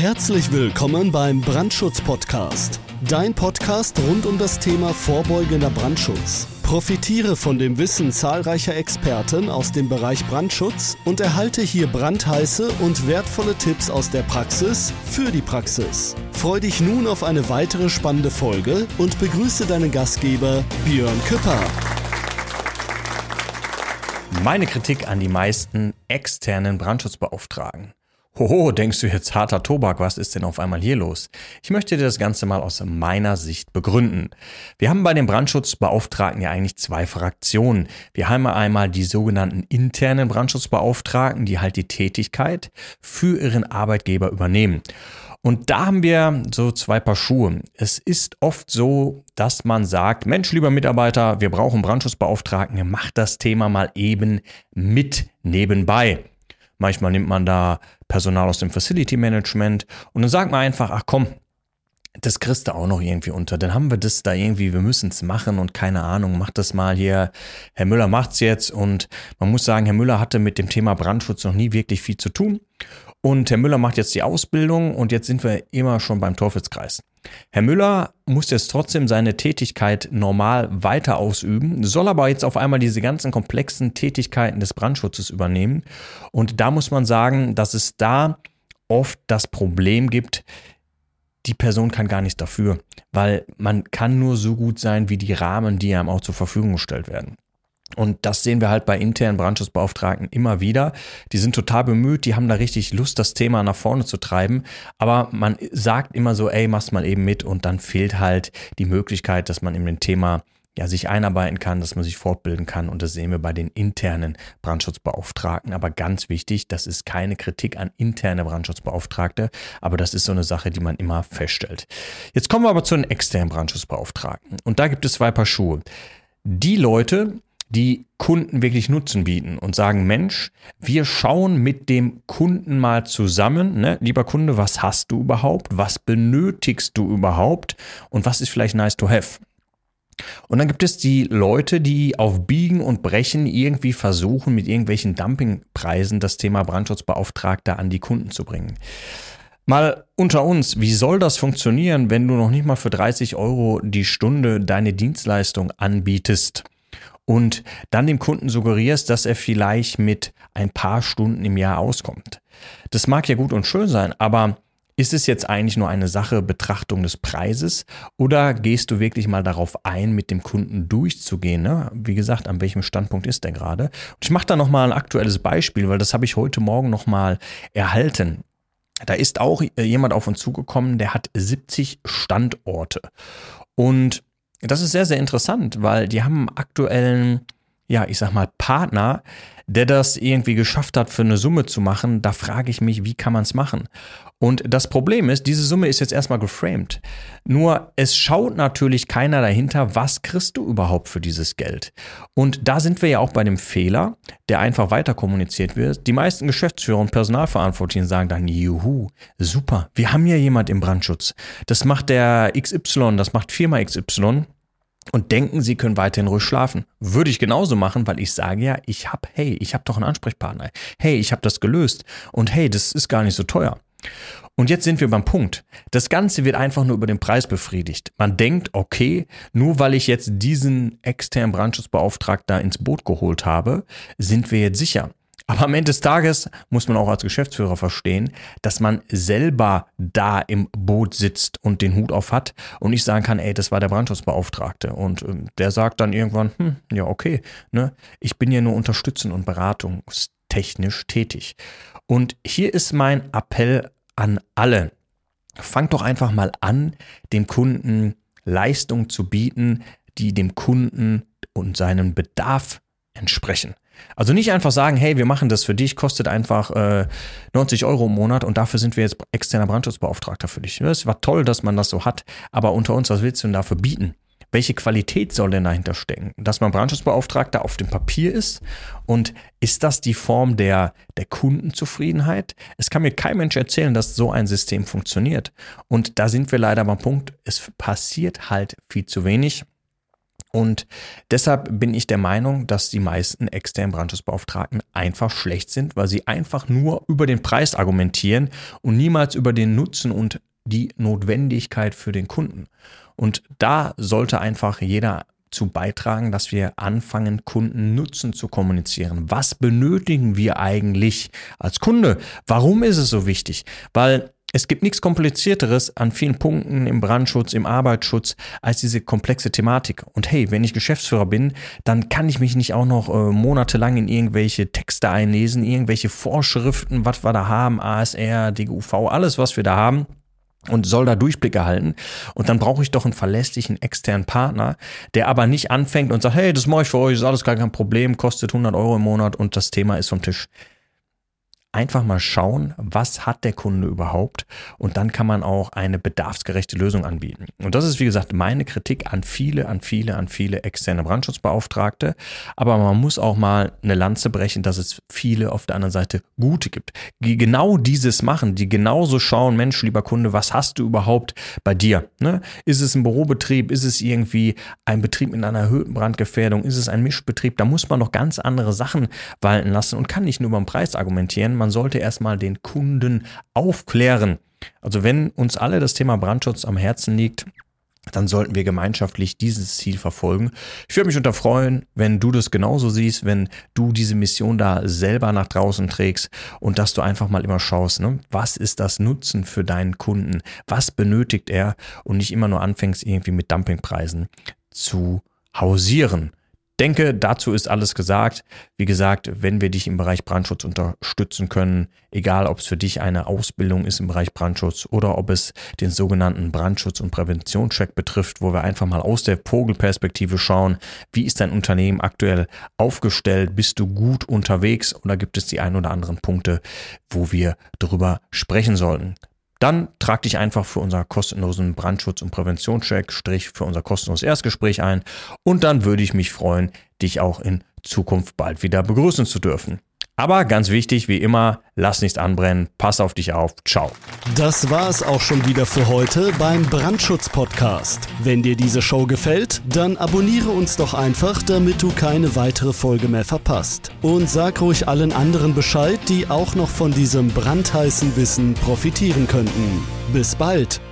Herzlich willkommen beim Brandschutz-Podcast. Dein Podcast rund um das Thema vorbeugender Brandschutz. Profitiere von dem Wissen zahlreicher Experten aus dem Bereich Brandschutz und erhalte hier brandheiße und wertvolle Tipps aus der Praxis für die Praxis. Freu dich nun auf eine weitere spannende Folge und begrüße deinen Gastgeber Björn Küpper. Meine Kritik an die meisten externen Brandschutzbeauftragten. Hoho, denkst du jetzt harter Tobak, was ist denn auf einmal hier los? Ich möchte dir das Ganze mal aus meiner Sicht begründen. Wir haben bei den Brandschutzbeauftragten ja eigentlich zwei Fraktionen. Wir haben einmal die sogenannten internen Brandschutzbeauftragten, die halt die Tätigkeit für ihren Arbeitgeber übernehmen. Und da haben wir so zwei Paar Schuhe. Es ist oft so, dass man sagt, Mensch, lieber Mitarbeiter, wir brauchen Brandschutzbeauftragten, macht das Thema mal eben mit nebenbei. Manchmal nimmt man da Personal aus dem Facility Management und dann sagt man einfach, ach komm, das kriegst du auch noch irgendwie unter. Dann haben wir das da irgendwie, wir müssen es machen und keine Ahnung, macht das mal hier. Herr Müller macht's jetzt und man muss sagen, Herr Müller hatte mit dem Thema Brandschutz noch nie wirklich viel zu tun. Und Herr Müller macht jetzt die Ausbildung und jetzt sind wir immer schon beim Teufelskreis. Herr Müller muss jetzt trotzdem seine Tätigkeit normal weiter ausüben, soll aber jetzt auf einmal diese ganzen komplexen Tätigkeiten des Brandschutzes übernehmen. Und da muss man sagen, dass es da oft das Problem gibt, die Person kann gar nichts dafür, weil man kann nur so gut sein wie die Rahmen, die einem auch zur Verfügung gestellt werden. Und das sehen wir halt bei internen Brandschutzbeauftragten immer wieder. Die sind total bemüht, die haben da richtig Lust, das Thema nach vorne zu treiben. Aber man sagt immer so, ey, mach's mal eben mit und dann fehlt halt die Möglichkeit, dass man in dem Thema ja, sich einarbeiten kann, dass man sich fortbilden kann. Und das sehen wir bei den internen Brandschutzbeauftragten. Aber ganz wichtig, das ist keine Kritik an interne Brandschutzbeauftragte, aber das ist so eine Sache, die man immer feststellt. Jetzt kommen wir aber zu den externen Brandschutzbeauftragten. Und da gibt es zwei Paar Schuhe. Die Leute, die Kunden wirklich Nutzen bieten und sagen, Mensch, wir schauen mit dem Kunden mal zusammen, ne? lieber Kunde, was hast du überhaupt, was benötigst du überhaupt und was ist vielleicht nice to have. Und dann gibt es die Leute, die auf Biegen und Brechen irgendwie versuchen, mit irgendwelchen Dumpingpreisen das Thema Brandschutzbeauftragter an die Kunden zu bringen. Mal unter uns, wie soll das funktionieren, wenn du noch nicht mal für 30 Euro die Stunde deine Dienstleistung anbietest? Und dann dem Kunden suggerierst, dass er vielleicht mit ein paar Stunden im Jahr auskommt. Das mag ja gut und schön sein, aber ist es jetzt eigentlich nur eine Sache Betrachtung des Preises oder gehst du wirklich mal darauf ein, mit dem Kunden durchzugehen? Ne? Wie gesagt, an welchem Standpunkt ist der gerade? Ich mache da nochmal ein aktuelles Beispiel, weil das habe ich heute Morgen nochmal erhalten. Da ist auch jemand auf uns zugekommen, der hat 70 Standorte. Und das ist sehr, sehr interessant, weil die haben einen aktuellen, ja, ich sag mal, Partner, der das irgendwie geschafft hat, für eine Summe zu machen. Da frage ich mich, wie kann man es machen? Und das Problem ist, diese Summe ist jetzt erstmal geframed. Nur es schaut natürlich keiner dahinter, was kriegst du überhaupt für dieses Geld. Und da sind wir ja auch bei dem Fehler, der einfach weiter kommuniziert wird. Die meisten Geschäftsführer und Personalverantwortlichen sagen dann, juhu, super, wir haben ja jemand im Brandschutz. Das macht der XY, das macht Firma XY und denken, sie können weiterhin ruhig schlafen. Würde ich genauso machen, weil ich sage ja, ich habe, hey, ich habe doch einen Ansprechpartner. Hey, ich habe das gelöst. Und hey, das ist gar nicht so teuer. Und jetzt sind wir beim Punkt. Das Ganze wird einfach nur über den Preis befriedigt. Man denkt, okay, nur weil ich jetzt diesen externen Brandschutzbeauftragter ins Boot geholt habe, sind wir jetzt sicher. Aber am Ende des Tages muss man auch als Geschäftsführer verstehen, dass man selber da im Boot sitzt und den Hut auf hat und nicht sagen kann, ey, das war der Brandschutzbeauftragte. Und ähm, der sagt dann irgendwann, hm, ja, okay, ne, ich bin ja nur unterstützend und beratungstechnisch tätig. Und hier ist mein Appell an alle. Fangt doch einfach mal an, dem Kunden Leistung zu bieten, die dem Kunden und seinem Bedarf entsprechen. Also nicht einfach sagen, hey, wir machen das für dich, kostet einfach äh, 90 Euro im Monat und dafür sind wir jetzt externer Brandschutzbeauftragter für dich. Es war toll, dass man das so hat, aber unter uns, was willst du denn dafür bieten? Welche Qualität soll denn dahinter stecken? Dass man Brandschutzbeauftragter auf dem Papier ist und ist das die Form der, der Kundenzufriedenheit? Es kann mir kein Mensch erzählen, dass so ein System funktioniert. Und da sind wir leider beim Punkt, es passiert halt viel zu wenig. Und deshalb bin ich der Meinung, dass die meisten externen Brandschutzbeauftragten einfach schlecht sind, weil sie einfach nur über den Preis argumentieren und niemals über den Nutzen und die Notwendigkeit für den Kunden. Und da sollte einfach jeder zu beitragen, dass wir anfangen, Kundennutzen zu kommunizieren. Was benötigen wir eigentlich als Kunde? Warum ist es so wichtig? Weil es gibt nichts Komplizierteres an vielen Punkten im Brandschutz, im Arbeitsschutz, als diese komplexe Thematik. Und hey, wenn ich Geschäftsführer bin, dann kann ich mich nicht auch noch äh, monatelang in irgendwelche Texte einlesen, irgendwelche Vorschriften, was wir da haben, ASR, DGUV, alles, was wir da haben und soll da Durchblicke halten. Und dann brauche ich doch einen verlässlichen externen Partner, der aber nicht anfängt und sagt, hey, das mache ich für euch, ist alles gar kein Problem, kostet 100 Euro im Monat und das Thema ist vom Tisch einfach mal schauen, was hat der Kunde überhaupt und dann kann man auch eine bedarfsgerechte Lösung anbieten. Und das ist, wie gesagt, meine Kritik an viele, an viele, an viele externe Brandschutzbeauftragte. Aber man muss auch mal eine Lanze brechen, dass es viele auf der anderen Seite gute gibt, die genau dieses machen, die genauso schauen, Mensch, lieber Kunde, was hast du überhaupt bei dir? Ne? Ist es ein Bürobetrieb? Ist es irgendwie ein Betrieb mit einer erhöhten Brandgefährdung? Ist es ein Mischbetrieb? Da muss man noch ganz andere Sachen walten lassen und kann nicht nur den Preis argumentieren man sollte erstmal den Kunden aufklären. Also wenn uns alle das Thema Brandschutz am Herzen liegt, dann sollten wir gemeinschaftlich dieses Ziel verfolgen. Ich würde mich unter freuen, wenn du das genauso siehst, wenn du diese Mission da selber nach draußen trägst und dass du einfach mal immer schaust, ne? was ist das Nutzen für deinen Kunden? Was benötigt er? Und nicht immer nur anfängst, irgendwie mit Dumpingpreisen zu hausieren denke, dazu ist alles gesagt. Wie gesagt, wenn wir dich im Bereich Brandschutz unterstützen können, egal ob es für dich eine Ausbildung ist im Bereich Brandschutz oder ob es den sogenannten Brandschutz- und Präventionscheck betrifft, wo wir einfach mal aus der Vogelperspektive schauen, wie ist dein Unternehmen aktuell aufgestellt, bist du gut unterwegs oder gibt es die ein oder anderen Punkte, wo wir darüber sprechen sollten. Dann trag dich einfach für unser kostenlosen Brandschutz- und Präventionscheck, Strich für unser kostenloses Erstgespräch ein und dann würde ich mich freuen, dich auch in Zukunft bald wieder begrüßen zu dürfen. Aber ganz wichtig, wie immer, lass nichts anbrennen, pass auf dich auf, ciao. Das war es auch schon wieder für heute beim Brandschutz-Podcast. Wenn dir diese Show gefällt, dann abonniere uns doch einfach, damit du keine weitere Folge mehr verpasst. Und sag ruhig allen anderen Bescheid, die auch noch von diesem brandheißen Wissen profitieren könnten. Bis bald!